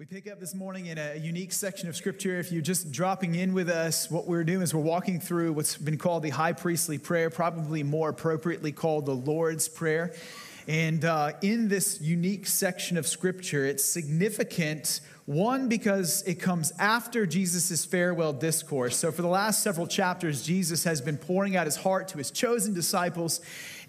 We pick up this morning in a unique section of scripture. If you're just dropping in with us, what we're doing is we're walking through what's been called the high priestly prayer, probably more appropriately called the Lord's Prayer. And uh, in this unique section of scripture, it's significant one, because it comes after Jesus' farewell discourse. So, for the last several chapters, Jesus has been pouring out his heart to his chosen disciples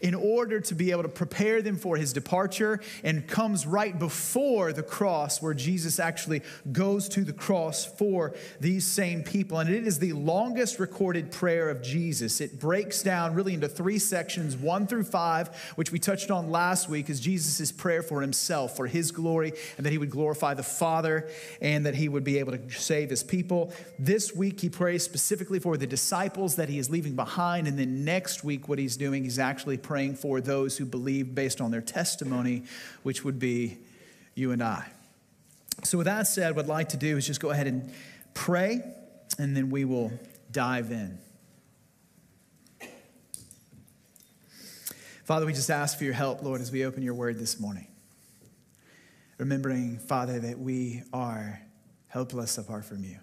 in order to be able to prepare them for his departure and comes right before the cross where Jesus actually goes to the cross for these same people. And it is the longest recorded prayer of Jesus. It breaks down really into three sections, one through five, which we touched on last week, is Jesus' prayer for himself, for his glory, and that he would glorify the Father and that he would be able to save his people. This week, he prays specifically for the disciples that he is leaving behind. And then next week, what he's doing, he's actually praying for those who believe based on their testimony, which would be you and I. So, with that said, what I'd like to do is just go ahead and pray, and then we will dive in. Father, we just ask for your help, Lord, as we open your word this morning. Remembering, Father, that we are helpless apart from you.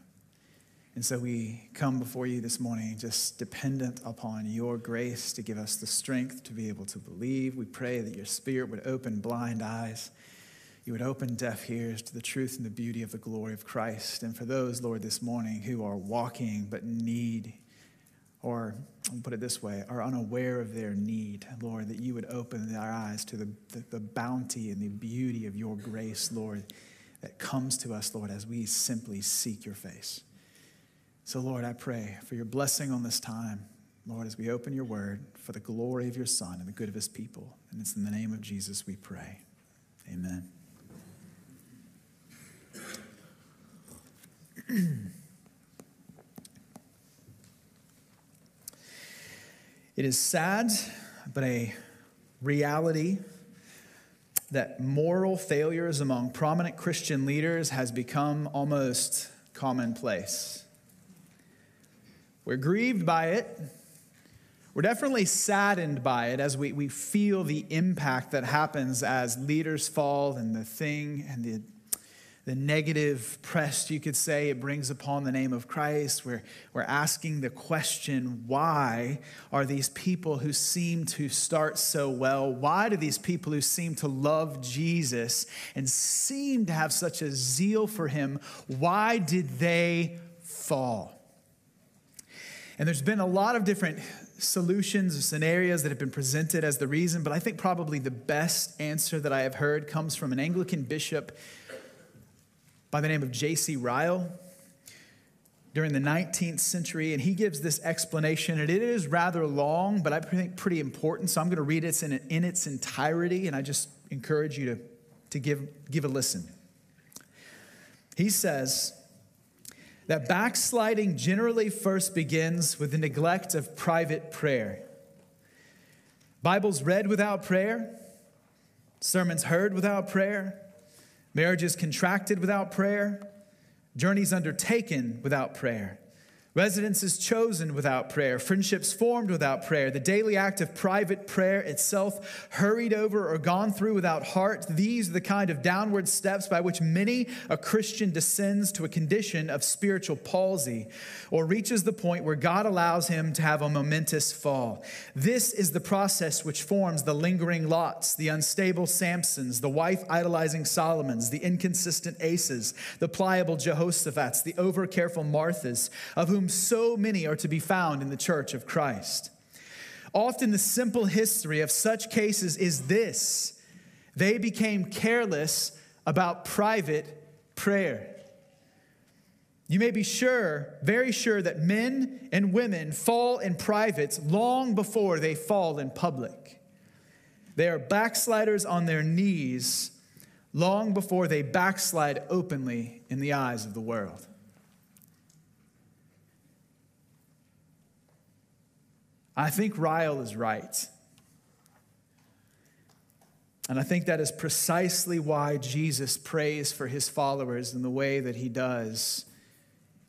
And so we come before you this morning just dependent upon your grace to give us the strength to be able to believe. We pray that your spirit would open blind eyes. You would open deaf ears to the truth and the beauty of the glory of Christ. And for those, Lord, this morning who are walking but need, or I'll put it this way, are unaware of their need, Lord, that you would open their eyes to the, the, the bounty and the beauty of your grace, Lord, that comes to us, Lord, as we simply seek your face. So, Lord, I pray for your blessing on this time, Lord, as we open your word for the glory of your Son and the good of his people. And it's in the name of Jesus we pray. Amen. it is sad, but a reality that moral failures among prominent Christian leaders has become almost commonplace. We're grieved by it. We're definitely saddened by it as we, we feel the impact that happens as leaders fall and the thing and the, the negative press, you could say, it brings upon the name of Christ. We're, we're asking the question why are these people who seem to start so well, why do these people who seem to love Jesus and seem to have such a zeal for him, why did they fall? And there's been a lot of different solutions or scenarios that have been presented as the reason, but I think probably the best answer that I have heard comes from an Anglican bishop by the name of J.C. Ryle during the 19th century, and he gives this explanation, and it is rather long, but I think pretty important. So I'm going to read it in, in its entirety, and I just encourage you to, to give, give a listen. He says, that backsliding generally first begins with the neglect of private prayer. Bibles read without prayer, sermons heard without prayer, marriages contracted without prayer, journeys undertaken without prayer. Residences chosen without prayer, friendships formed without prayer, the daily act of private prayer itself hurried over or gone through without heart. These are the kind of downward steps by which many a Christian descends to a condition of spiritual palsy or reaches the point where God allows him to have a momentous fall. This is the process which forms the lingering Lots, the unstable Samsons, the wife idolizing Solomons, the inconsistent Asas, the pliable Jehoshaphat's, the over careful Marthas, of whom so many are to be found in the church of Christ. Often, the simple history of such cases is this they became careless about private prayer. You may be sure, very sure, that men and women fall in privates long before they fall in public. They are backsliders on their knees long before they backslide openly in the eyes of the world. I think Ryle is right. And I think that is precisely why Jesus prays for his followers in the way that he does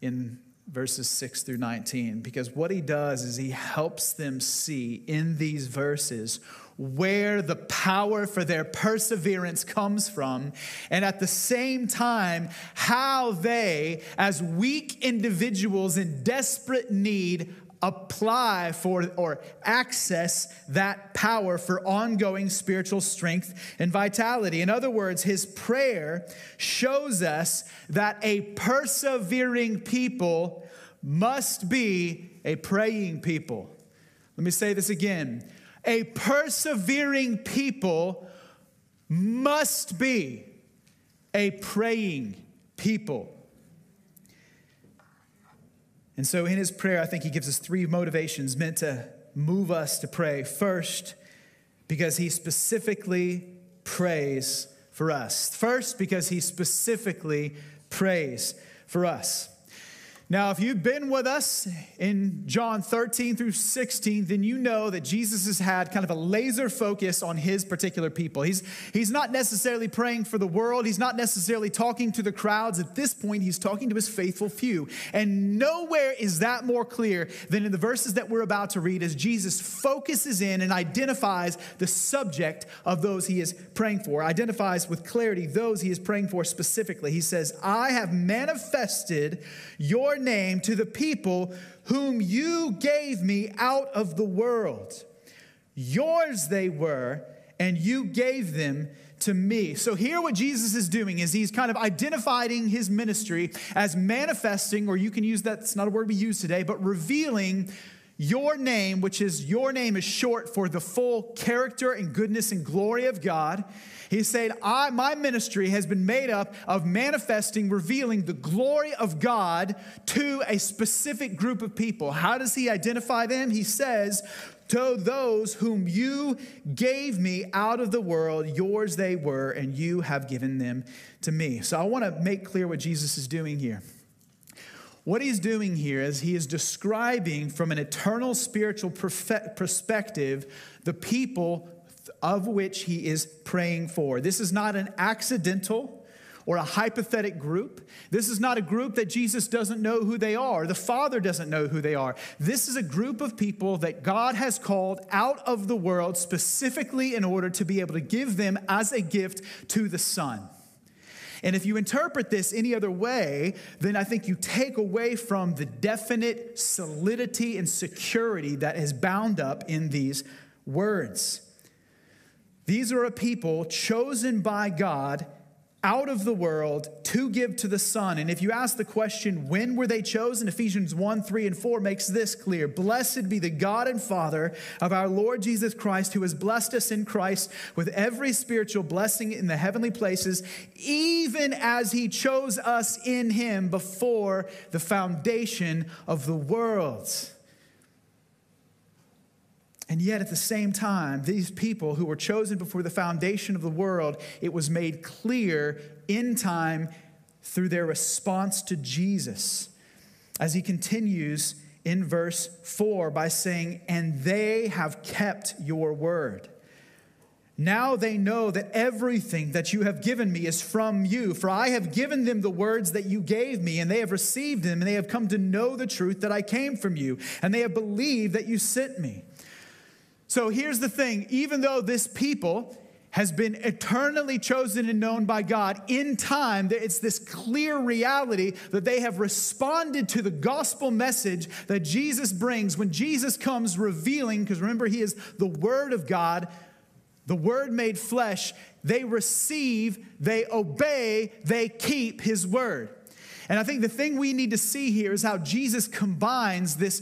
in verses 6 through 19. Because what he does is he helps them see in these verses where the power for their perseverance comes from, and at the same time, how they, as weak individuals in desperate need, apply for or access that power for ongoing spiritual strength and vitality. In other words, his prayer shows us that a persevering people must be a praying people. Let me say this again. A persevering people must be a praying people. And so in his prayer, I think he gives us three motivations meant to move us to pray. First, because he specifically prays for us. First, because he specifically prays for us. Now, if you've been with us in John 13 through 16, then you know that Jesus has had kind of a laser focus on his particular people. He's, he's not necessarily praying for the world, he's not necessarily talking to the crowds. At this point, he's talking to his faithful few. And nowhere is that more clear than in the verses that we're about to read as Jesus focuses in and identifies the subject of those he is praying for, identifies with clarity those he is praying for specifically. He says, I have manifested your name to the people whom you gave me out of the world. Yours they were, and you gave them to me. So here what Jesus is doing is he's kind of identifying his ministry as manifesting, or you can use that, it's not a word we use today, but revealing your name, which is your name is short for the full character and goodness and glory of God. He said, I, my ministry has been made up of manifesting, revealing the glory of God to a specific group of people. How does he identify them? He says, to those whom you gave me out of the world, yours they were, and you have given them to me. So I want to make clear what Jesus is doing here. What he's doing here is he is describing from an eternal spiritual perspective the people of which he is praying for. This is not an accidental or a hypothetical group. This is not a group that Jesus doesn't know who they are. The Father doesn't know who they are. This is a group of people that God has called out of the world specifically in order to be able to give them as a gift to the Son. And if you interpret this any other way, then I think you take away from the definite solidity and security that is bound up in these words. These are a people chosen by God out of the world to give to the Son. And if you ask the question, when were they chosen? Ephesians 1 3 and 4 makes this clear. Blessed be the God and Father of our Lord Jesus Christ, who has blessed us in Christ with every spiritual blessing in the heavenly places, even as he chose us in him before the foundation of the world. And yet, at the same time, these people who were chosen before the foundation of the world, it was made clear in time through their response to Jesus. As he continues in verse 4 by saying, And they have kept your word. Now they know that everything that you have given me is from you, for I have given them the words that you gave me, and they have received them, and they have come to know the truth that I came from you, and they have believed that you sent me. So here's the thing even though this people has been eternally chosen and known by God in time, it's this clear reality that they have responded to the gospel message that Jesus brings when Jesus comes revealing, because remember, He is the Word of God, the Word made flesh. They receive, they obey, they keep His Word. And I think the thing we need to see here is how Jesus combines this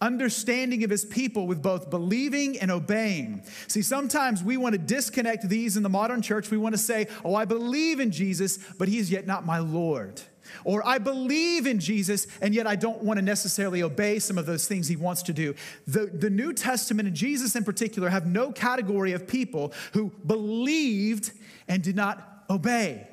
understanding of his people with both believing and obeying. See, sometimes we want to disconnect these in the modern church. We want to say, Oh, I believe in Jesus, but he is yet not my Lord. Or I believe in Jesus, and yet I don't want to necessarily obey some of those things he wants to do. The, the New Testament and Jesus in particular have no category of people who believed and did not obey.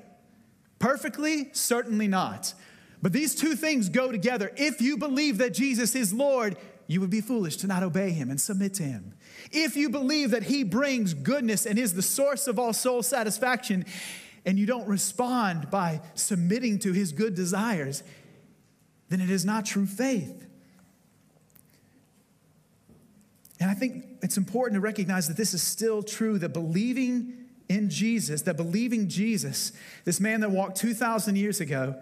Perfectly? Certainly not. But these two things go together. If you believe that Jesus is Lord, you would be foolish to not obey him and submit to him. If you believe that he brings goodness and is the source of all soul satisfaction, and you don't respond by submitting to his good desires, then it is not true faith. And I think it's important to recognize that this is still true that believing in Jesus, that believing Jesus, this man that walked 2,000 years ago,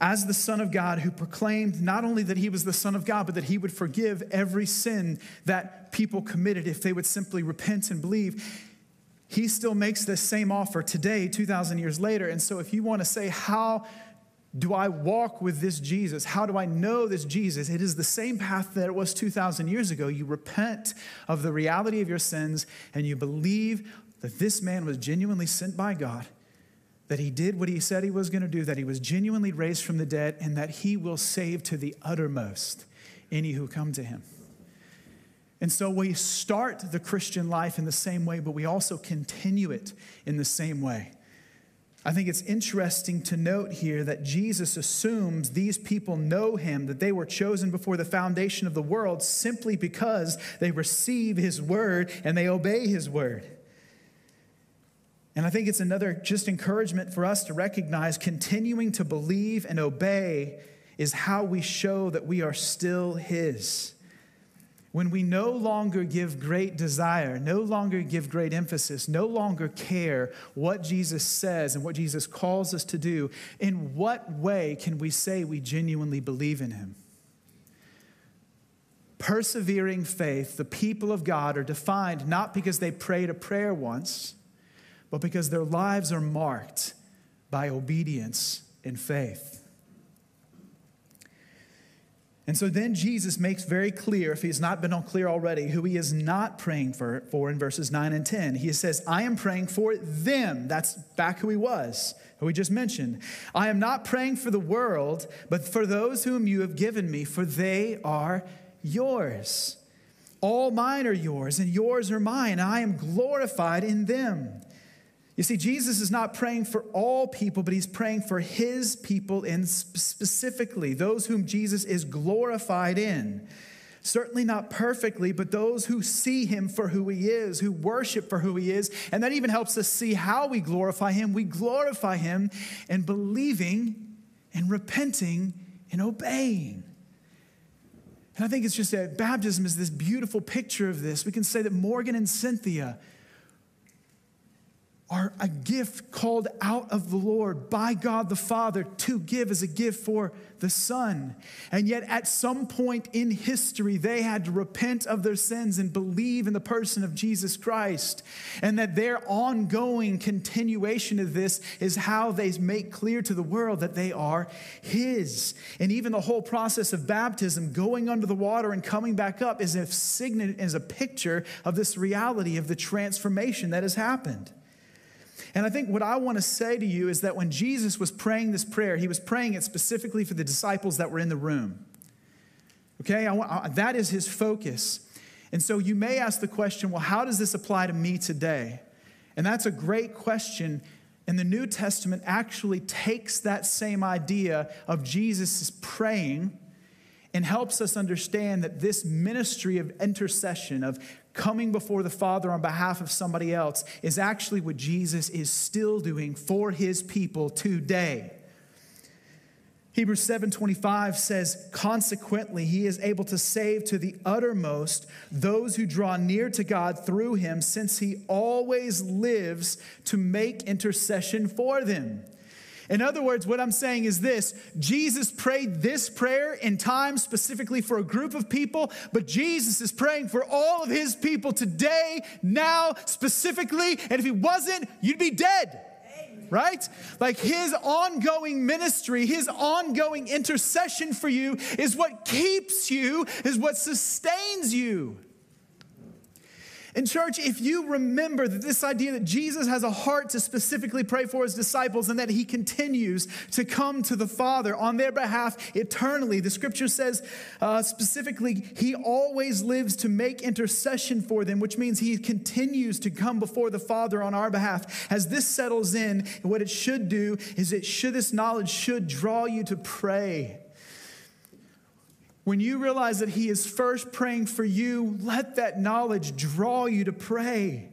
as the Son of God, who proclaimed not only that he was the Son of God, but that he would forgive every sin that people committed if they would simply repent and believe. He still makes this same offer today, 2,000 years later. And so, if you want to say, How do I walk with this Jesus? How do I know this Jesus? It is the same path that it was 2,000 years ago. You repent of the reality of your sins and you believe that this man was genuinely sent by God that he did what he said he was going to do, that he was genuinely raised from the dead, and that he will save to the uttermost any who come to him. And so we start the Christian life in the same way, but we also continue it in the same way. I think it's interesting to note here that Jesus assumes these people know him, that they were chosen before the foundation of the world simply because they receive his word and they obey his word. And I think it's another just encouragement for us to recognize continuing to believe and obey is how we show that we are still His. When we no longer give great desire, no longer give great emphasis, no longer care what Jesus says and what Jesus calls us to do, in what way can we say we genuinely believe in Him? Persevering faith, the people of God are defined not because they prayed a prayer once but because their lives are marked by obedience and faith. And so then Jesus makes very clear, if he's not been clear already, who he is not praying for, for in verses 9 and 10. He says, I am praying for them. That's back who he was, who we just mentioned. I am not praying for the world, but for those whom you have given me, for they are yours. All mine are yours, and yours are mine. I am glorified in them. You see, Jesus is not praying for all people, but he's praying for his people and specifically those whom Jesus is glorified in. Certainly not perfectly, but those who see him for who he is, who worship for who he is. And that even helps us see how we glorify him. We glorify him in believing and repenting and obeying. And I think it's just that baptism is this beautiful picture of this. We can say that Morgan and Cynthia are a gift called out of the Lord by God the Father to give as a gift for the Son. And yet, at some point in history, they had to repent of their sins and believe in the person of Jesus Christ. And that their ongoing continuation of this is how they make clear to the world that they are His. And even the whole process of baptism, going under the water and coming back up, is a signet, is a picture of this reality of the transformation that has happened. And I think what I want to say to you is that when Jesus was praying this prayer, he was praying it specifically for the disciples that were in the room. Okay, I I, that is his focus. And so you may ask the question well, how does this apply to me today? And that's a great question. And the New Testament actually takes that same idea of Jesus praying and helps us understand that this ministry of intercession, of coming before the Father on behalf of somebody else is actually what Jesus is still doing for his people today. Hebrews 7:25 says consequently he is able to save to the uttermost those who draw near to God through him since he always lives to make intercession for them. In other words, what I'm saying is this Jesus prayed this prayer in time specifically for a group of people, but Jesus is praying for all of his people today, now, specifically. And if he wasn't, you'd be dead right? Like his ongoing ministry, his ongoing intercession for you is what keeps you, is what sustains you. In church, if you remember that this idea that Jesus has a heart to specifically pray for his disciples and that he continues to come to the Father on their behalf eternally, the scripture says uh, specifically, he always lives to make intercession for them, which means he continues to come before the Father on our behalf. As this settles in, what it should do is it should, this knowledge should draw you to pray when you realize that He is first praying for you, let that knowledge draw you to pray.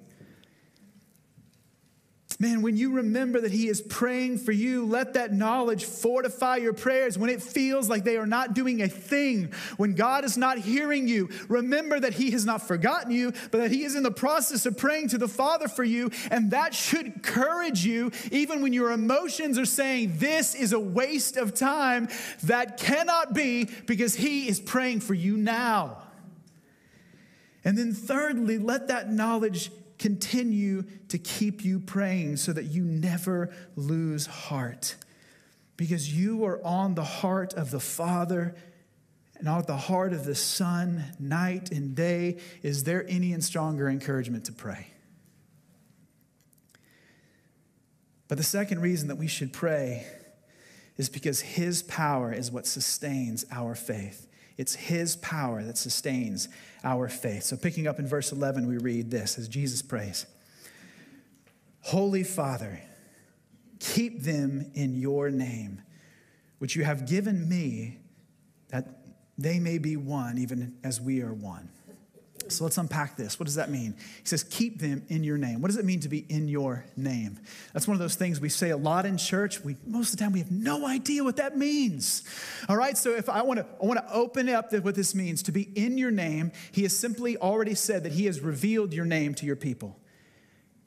Man, when you remember that He is praying for you, let that knowledge fortify your prayers. When it feels like they are not doing a thing, when God is not hearing you, remember that He has not forgotten you, but that He is in the process of praying to the Father for you. And that should encourage you, even when your emotions are saying, This is a waste of time. That cannot be because He is praying for you now. And then, thirdly, let that knowledge continue to keep you praying so that you never lose heart. Because you are on the heart of the Father and on the heart of the Son night and day. Is there any and stronger encouragement to pray? But the second reason that we should pray is because His power is what sustains our faith. It's His power that sustains our faith. So, picking up in verse 11, we read this as Jesus prays Holy Father, keep them in your name, which you have given me, that they may be one, even as we are one. So let's unpack this. What does that mean? He says, keep them in your name. What does it mean to be in your name? That's one of those things we say a lot in church. We, most of the time, we have no idea what that means. All right, so if I want to, I want to open up what this means to be in your name, he has simply already said that he has revealed your name to your people.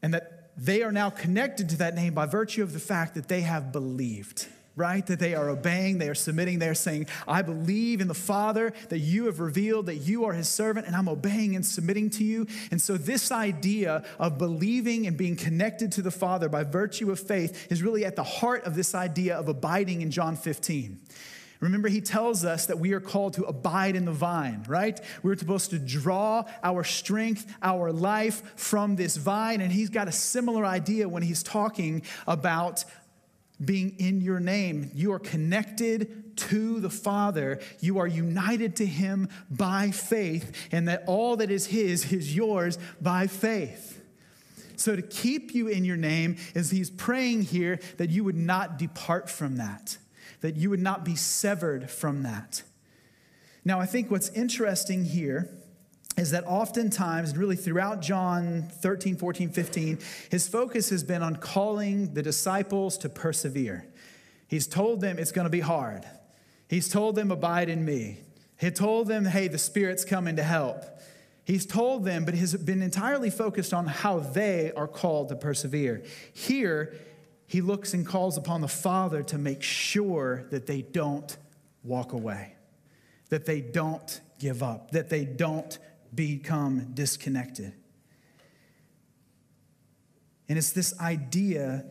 And that they are now connected to that name by virtue of the fact that they have believed right? That they are obeying, they are submitting, they are saying, I believe in the Father, that you have revealed that you are his servant, and I'm obeying and submitting to you. And so, this idea of believing and being connected to the Father by virtue of faith is really at the heart of this idea of abiding in John 15. Remember, he tells us that we are called to abide in the vine, right? We're supposed to draw our strength, our life from this vine. And he's got a similar idea when he's talking about being in your name. You are connected to the Father. You are united to Him by faith, and that all that is His is yours by faith. So, to keep you in your name is He's praying here that you would not depart from that, that you would not be severed from that. Now, I think what's interesting here is that oftentimes, really throughout John 13, 14, 15, his focus has been on calling the disciples to persevere. He's told them it's going to be hard. He's told them, abide in me. He told them, hey, the Spirit's coming to help. He's told them, but he's been entirely focused on how they are called to persevere. Here, he looks and calls upon the Father to make sure that they don't walk away, that they don't give up, that they don't become disconnected. And it's this idea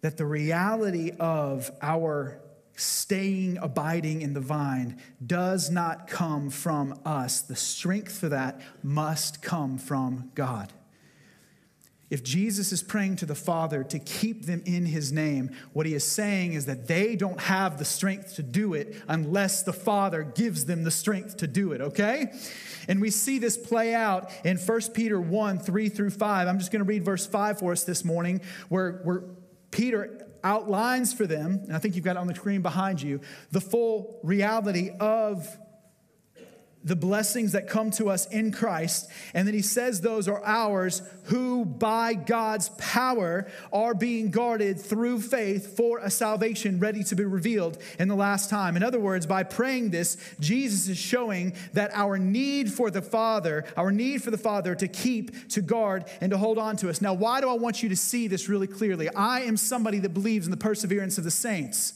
that the reality of our staying, abiding in the vine does not come from us. The strength for that must come from God. If Jesus is praying to the Father to keep them in his name, what he is saying is that they don't have the strength to do it unless the Father gives them the strength to do it, okay? And we see this play out in 1 Peter 1 3 through 5. I'm just going to read verse 5 for us this morning, where, where Peter outlines for them, and I think you've got it on the screen behind you, the full reality of the blessings that come to us in Christ. And then he says those are ours who, by God's power, are being guarded through faith for a salvation ready to be revealed in the last time. In other words, by praying this, Jesus is showing that our need for the Father, our need for the Father to keep, to guard, and to hold on to us. Now, why do I want you to see this really clearly? I am somebody that believes in the perseverance of the saints,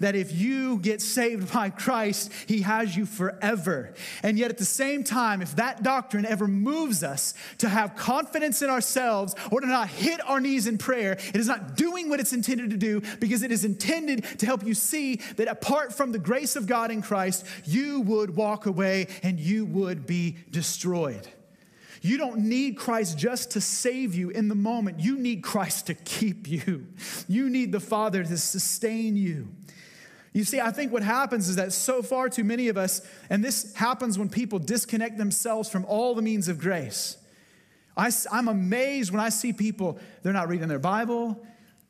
that if you get saved by Christ, he has you forever. And yet, at the same time, if that doctrine ever moves us to have confidence in ourselves or to not hit our knees in prayer, it is not doing what it's intended to do because it is intended to help you see that apart from the grace of God in Christ, you would walk away and you would be destroyed. You don't need Christ just to save you in the moment. You need Christ to keep you. You need the Father to sustain you. You see, I think what happens is that so far too many of us, and this happens when people disconnect themselves from all the means of grace. I, am amazed when I see people, they're not reading their Bible,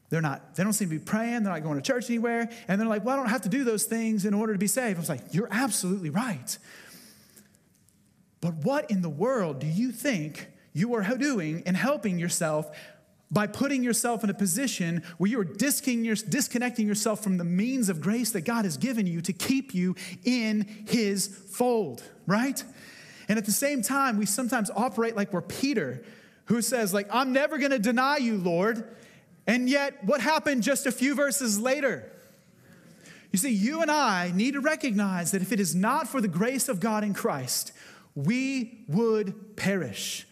they're not, they don't seem to be praying, they're not going to church anywhere, and they're like, well, I don't have to do those things in order to be saved. I was like, you're absolutely right. But what in the world do you think you are doing in helping yourself by putting yourself in a position where you're disconnecting yourself from the means of grace that God has given you to keep you in His fold, right? And at the same time, we sometimes operate like we're Peter, who says, like, I'm never gonna deny you, Lord. And yet, what happened just a few verses later? You see, you and I need to recognize that if it is not for the grace of God in Christ, we would perish.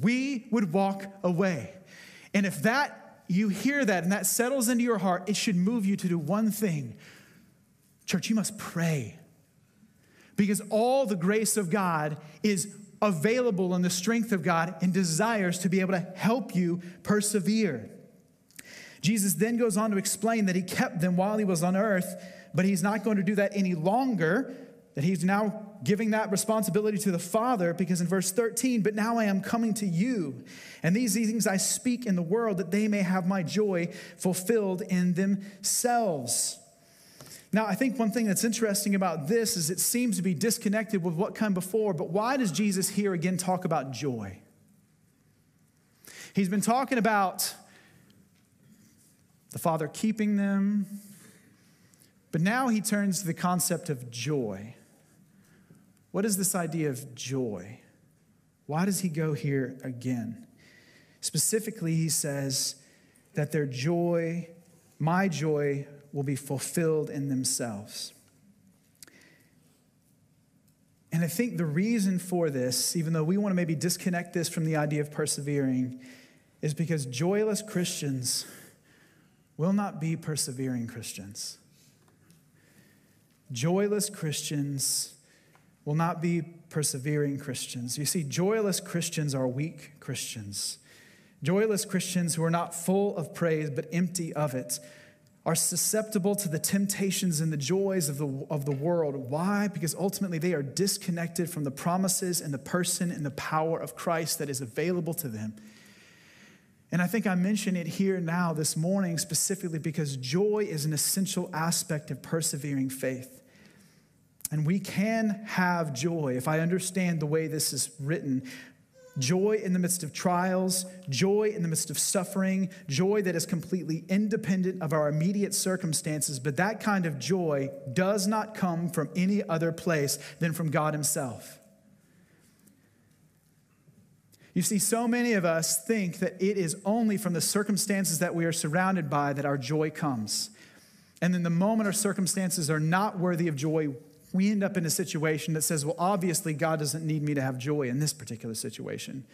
We would walk away. And if that, you hear that and that settles into your heart, it should move you to do one thing. Church, you must pray. Because all the grace of God is available in the strength of God and desires to be able to help you persevere. Jesus then goes on to explain that he kept them while he was on earth, but he's not going to do that any longer that he's now giving that responsibility to the Father because in verse 13, but now I am coming to you, and these things I speak in the world that they may have my joy fulfilled in themselves. Now, I think one thing that's interesting about this is it seems to be disconnected with what came before, but why does Jesus here again talk about joy? He's been talking about the Father keeping them, but now he turns to the concept of joy. What is this idea of joy? Why does he go here again? Specifically, he says that their joy, my joy, will be fulfilled in themselves. And I think the reason for this, even though we want to maybe disconnect this from the idea of persevering, is because joyless Christians will not be persevering Christians. Joyless Christians will not be persevering Christians. You see, joyless Christians are weak Christians. Joyless Christians who are not full of praise but empty of it are susceptible to the temptations and the joys of the, of the world. Why? Because ultimately they are disconnected from the promises and the person and the power of Christ that is available to them. And I think I mention it here now this morning specifically because joy is an essential aspect of persevering faith. And we can have joy if I understand the way this is written. Joy in the midst of trials, joy in the midst of suffering, joy that is completely independent of our immediate circumstances. But that kind of joy does not come from any other place than from God Himself. You see, so many of us think that it is only from the circumstances that we are surrounded by that our joy comes. And then the moment our circumstances are not worthy of joy, we end up in a situation that says, well, obviously, God doesn't need me to have joy in this particular situation.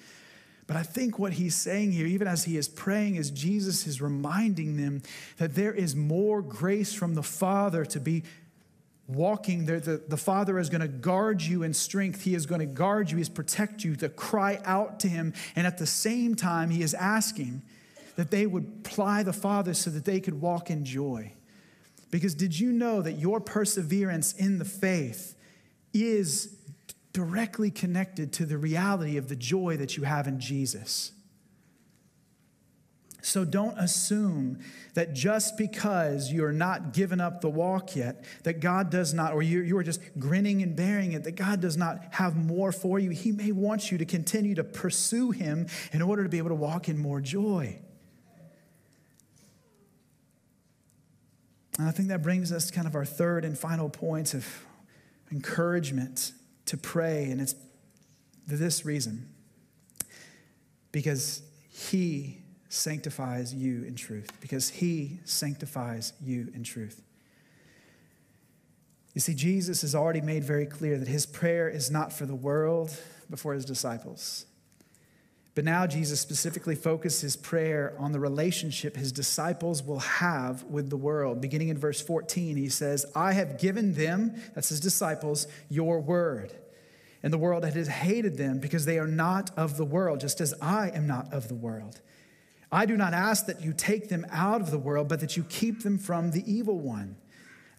But I think what he's saying here, even as he is praying, is Jesus is reminding them that there is more grace from the Father to be walking there. The, the Father is going to guard you in strength. He is going to guard you, He is protect you, to cry out to Him. And at the same time, He is asking that they would ply the Father so that they could walk in joy. Because did you know that your perseverance in the faith is directly connected to the reality of the joy that you have in Jesus? So don't assume that just because you're not given up the walk yet, that God does not, or you, are just grinning and bearing it, that God does not have more for you. He may want you to continue to pursue Him in order to be able to walk in more joy. And I think that brings us kind of our third and final point of encouragement to pray. And it's this reason because He sanctifies you in truth, because He sanctifies you in truth. You see, Jesus has already made very clear that His prayer is not for the world, but for His disciples. But now Jesus specifically focuses his prayer on the relationship his disciples will have with the world. Beginning in verse 14, he says, I have given them, that's his disciples, your word. And the world has hated them because they are not of the world, just as I am not of the world. I do not ask that you take them out of the world, but that you keep them from the evil one.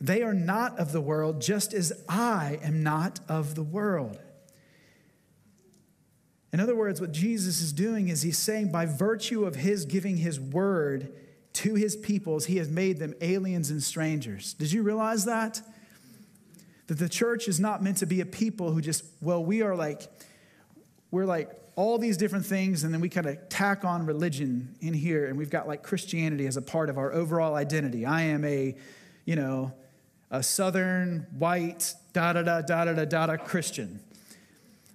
They are not of the world, just as I am not of the world. In other words, what Jesus is doing is he's saying, by virtue of his giving his word to his peoples, he has made them aliens and strangers. Did you realize that? That the church is not meant to be a people who just, well, we are like, we're like all these different things, and then we kind of tack on religion in here, and we've got like Christianity as a part of our overall identity. I am a, you know, a southern white da da da da da da da Christian.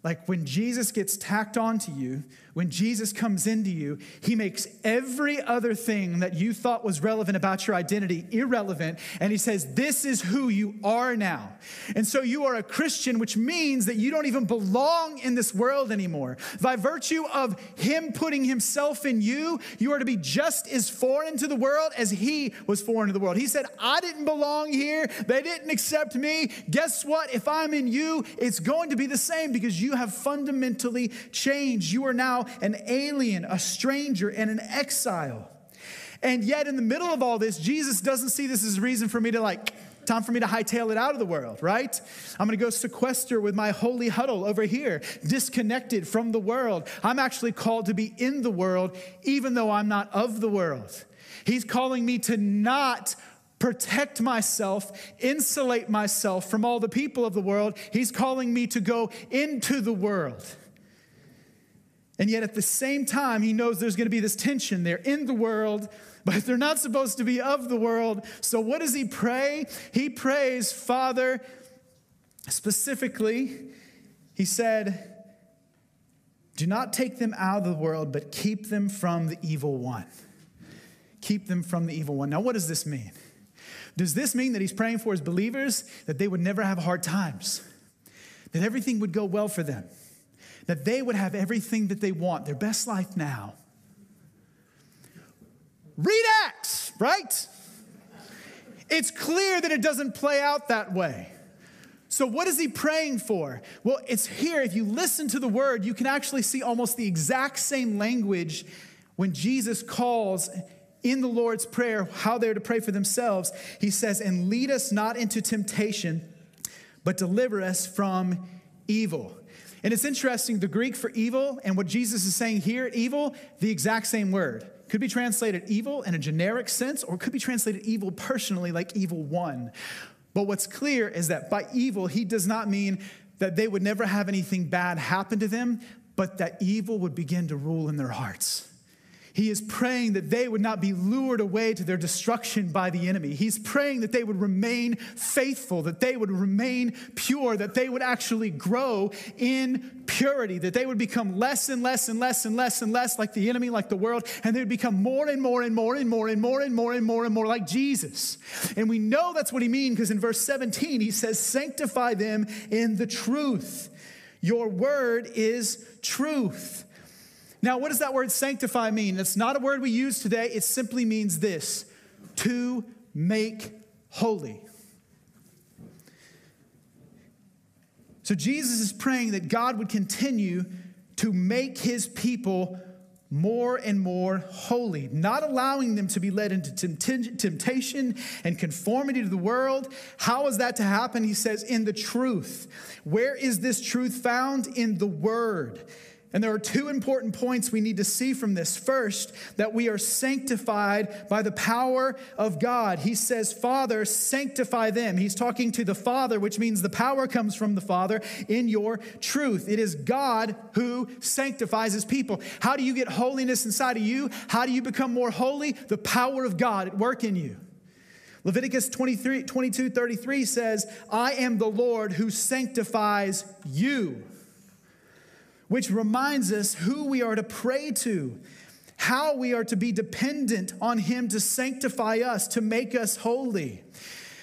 Like when Jesus gets tacked onto you, when Jesus comes into you, he makes every other thing that you thought was relevant about your identity irrelevant. And he says, This is who you are now. And so you are a Christian, which means that you don't even belong in this world anymore. By virtue of him putting himself in you, you are to be just as foreign to the world as he was foreign to the world. He said, I didn't belong here. They didn't accept me. Guess what? If I'm in you, it's going to be the same because you have fundamentally changed. You are now an alien, a stranger, and an exile. And yet, in the middle of all this, Jesus doesn't see this as a reason for me to like, time for me to hightail it out of the world, right? I'm gonna go sequester with my holy huddle over here, disconnected from the world. I'm actually called to be in the world, even though I'm not of the world. He's calling me to not protect myself, insulate myself from all the people of the world. He's calling me to go into the world. And yet, at the same time, he knows there's going to be this tension. They're in the world, but they're not supposed to be of the world. So, what does he pray? He prays, Father, specifically, he said, Do not take them out of the world, but keep them from the evil one. Keep them from the evil one. Now, what does this mean? Does this mean that he's praying for his believers that they would never have hard times? That everything would go well for them? That they would have everything that they want, their best life now. Read Acts, right? It's clear that it doesn't play out that way. So, what is he praying for? Well, it's here. If you listen to the word, you can actually see almost the exact same language when Jesus calls in the Lord's Prayer how they're to pray for themselves. He says, And lead us not into temptation, but deliver us from evil. And it's interesting, the Greek for evil and what Jesus is saying here, evil, the exact same word. Could be translated evil in a generic sense, or could be translated evil personally, like evil one. But what's clear is that by evil, he does not mean that they would never have anything bad happen to them, but that evil would begin to rule in their hearts. He is praying that they would not be lured away to their destruction by the enemy. He's praying that they would remain faithful, that they would remain pure, that they would actually grow in purity, that they would become less and less and less and less and less like the enemy, like the world, and they would become more and more and more and more and more and more and more and more like Jesus. And we know that's what he means because in verse 17 he says, Sanctify them in the truth. Your word is truth. Now, what does that word sanctify mean? It's not a word we use today. It simply means this to make holy. So Jesus is praying that God would continue to make his people more and more holy, not allowing them to be led into temptation and conformity to the world. How is that to happen? He says, in the truth. Where is this truth found? In the word. And there are two important points we need to see from this. First, that we are sanctified by the power of God. He says, Father, sanctify them. He's talking to the Father, which means the power comes from the Father in your truth. It is God who sanctifies his people. How do you get holiness inside of you? How do you become more holy? The power of God at work in you. Leviticus 23, 22 33 says, I am the Lord who sanctifies you which reminds us who we are to pray to, how we are to be dependent on Him to sanctify us, to make us holy.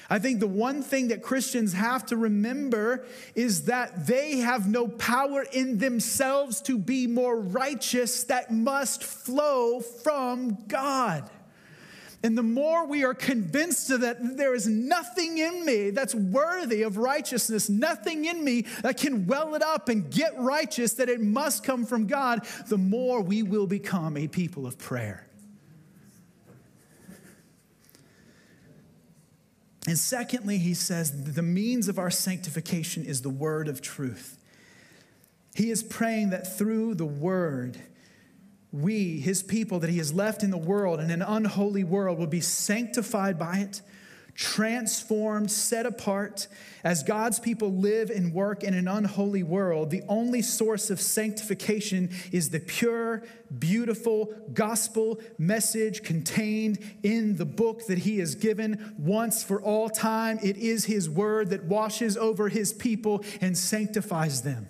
I think the one thing that Christians have to remember is that they have no power in themselves to be more righteous that must flow from God. And the more we are convinced that there is nothing in me that's worthy of righteousness, nothing in me that can well it up and get righteous, that it must come from God, the more we will become a people of prayer. And secondly, he says the means of our sanctification is the word of truth. He is praying that through the word, we, his people that he has left in the world in an unholy world, will be sanctified by it, transformed, set apart. As God's people live and work in an unholy world, the only source of sanctification is the pure, beautiful gospel message contained in the book that He has given once for all time. It is His word that washes over His people and sanctifies them.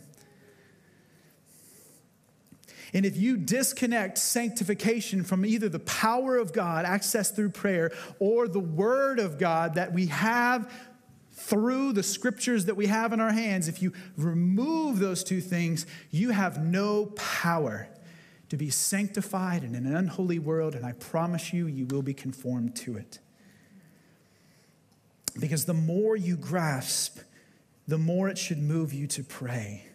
And if you disconnect sanctification from either the power of God, accessed through prayer, or the word of God that we have through the scriptures that we have in our hands, if you remove those two things, you have no power to be sanctified in an unholy world, and I promise you, you will be conformed to it. Because the more you grasp, the more it should move you to pray,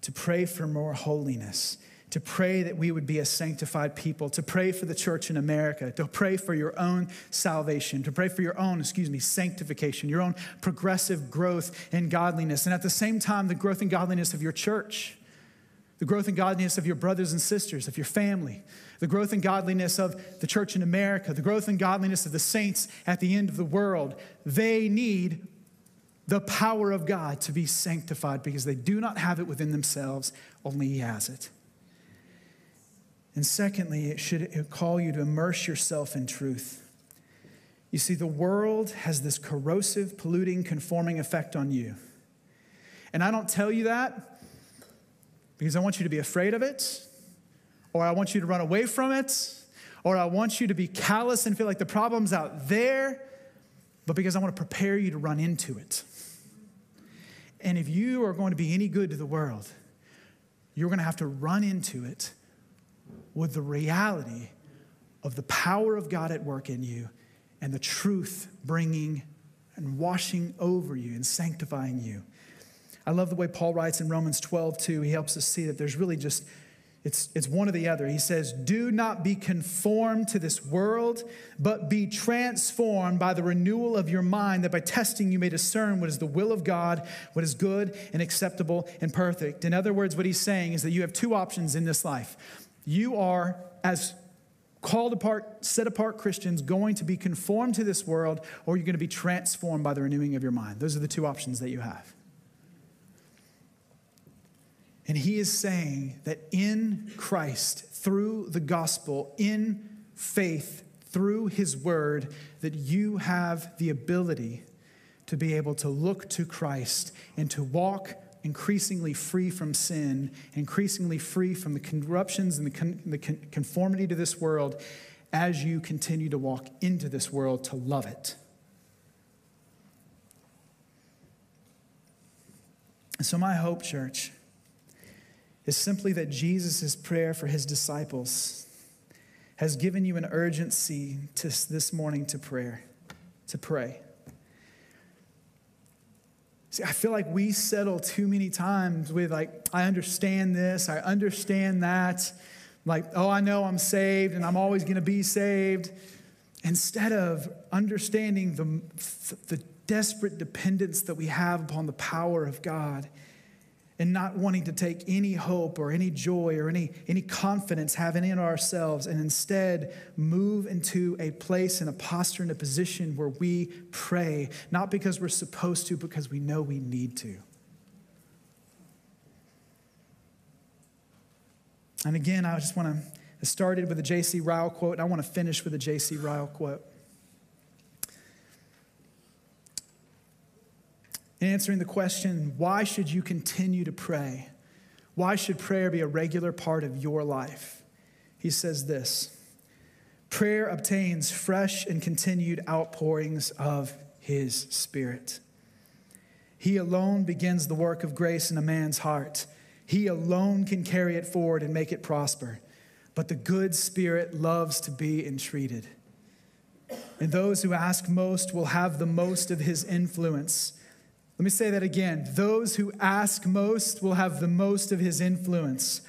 to pray for more holiness, to pray that we would be a sanctified people, to pray for the church in America, to pray for your own salvation, to pray for your own, excuse me, sanctification, your own progressive growth in godliness, and at the same time, the growth in godliness of your church, the growth in godliness of your brothers and sisters, of your family, the growth in godliness of the church in America, the growth in godliness of the saints at the end of the world. They need the power of God to be sanctified because they do not have it within themselves, only He has it. And secondly, it should call you to immerse yourself in truth. You see, the world has this corrosive, polluting, conforming effect on you. And I don't tell you that because I want you to be afraid of it, or I want you to run away from it, or I want you to be callous and feel like the problem's out there, but because I want to prepare you to run into it. And if you are going to be any good to the world, you're going to have to run into it with the reality of the power of God at work in you and the truth bringing and washing over you and sanctifying you. I love the way Paul writes in Romans 12, 2. He helps us see that there's really just, it's, it's one or the other. He says, Do not be conformed to this world, but be transformed by the renewal of your mind, that by testing you may discern what is the will of God, what is good and acceptable and perfect. In other words, what he's saying is that you have two options in this life you are, as called apart, set apart Christians, going to be conformed to this world, or you're going to be transformed by the renewing of your mind. Those are the two options that you have. And he is saying that in Christ, through the gospel, in faith, through his word, that you have the ability to be able to look to Christ and to walk increasingly free from sin, increasingly free from the corruptions and the, con- the con- conformity to this world as you continue to walk into this world to love it. And so, my hope, church, is simply that Jesus' prayer for his disciples has given you an urgency to this morning to prayer, to pray. See, I feel like we settle too many times with, like, I understand this, I understand that. Like, oh, I know I'm saved and I'm always going to be saved. Instead of understanding the, the desperate dependence that we have upon the power of God and not wanting to take any hope or any joy or any, any confidence having in ourselves and instead move into a place and a posture and a position where we pray, not because we're supposed to, because we know we need to. And again, I just want to, I started with a J.C. Ryle quote, and I want to finish with a J.C. Ryle quote. Answering the question, why should you continue to pray? Why should prayer be a regular part of your life? He says this Prayer obtains fresh and continued outpourings of his spirit. He alone begins the work of grace in a man's heart. He alone can carry it forward and make it prosper. But the good spirit loves to be entreated. And those who ask most will have the most of his influence. Let me say that again. Those who ask most will have the most of his influence.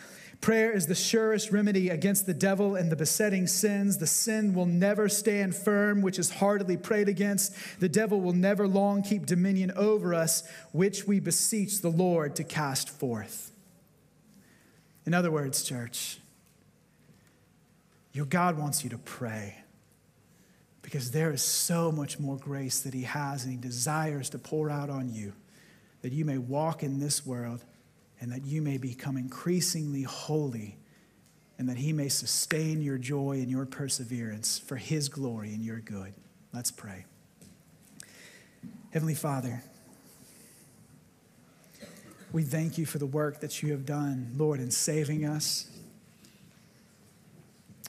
Prayer is the surest remedy against the devil and the besetting sins. The sin will never stand firm, which is heartily prayed against. The devil will never long keep dominion over us, which we beseech the Lord to cast forth. In other words, church, your God wants you to pray. Because there is so much more grace that He has and He desires to pour out on you that you may walk in this world and that you may become increasingly holy and that He may sustain your joy and your perseverance for His glory and your good. Let's pray. Heavenly Father, we thank you for the work that you have done, Lord, in saving us.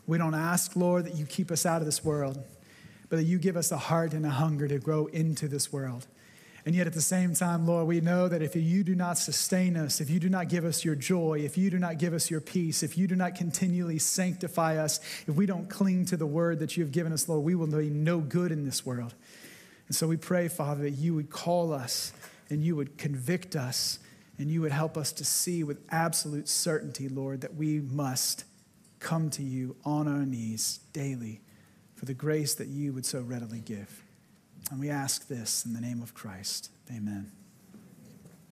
We don't ask, Lord, that you keep us out of this world but that you give us a heart and a hunger to grow into this world. And yet, at the same time, Lord, we know that if you do not sustain us, if you do not give us your joy, if you do not give us your peace, if you do not continually sanctify us, if we don't cling to the word that you have given us, Lord, we will be no good in this world. And so we pray, Father, that you would call us and you would convict us and you would help us to see with absolute certainty, Lord, that we must come to you on our knees daily for the grace that you would so readily give. And we ask this in the name of Christ. Amen.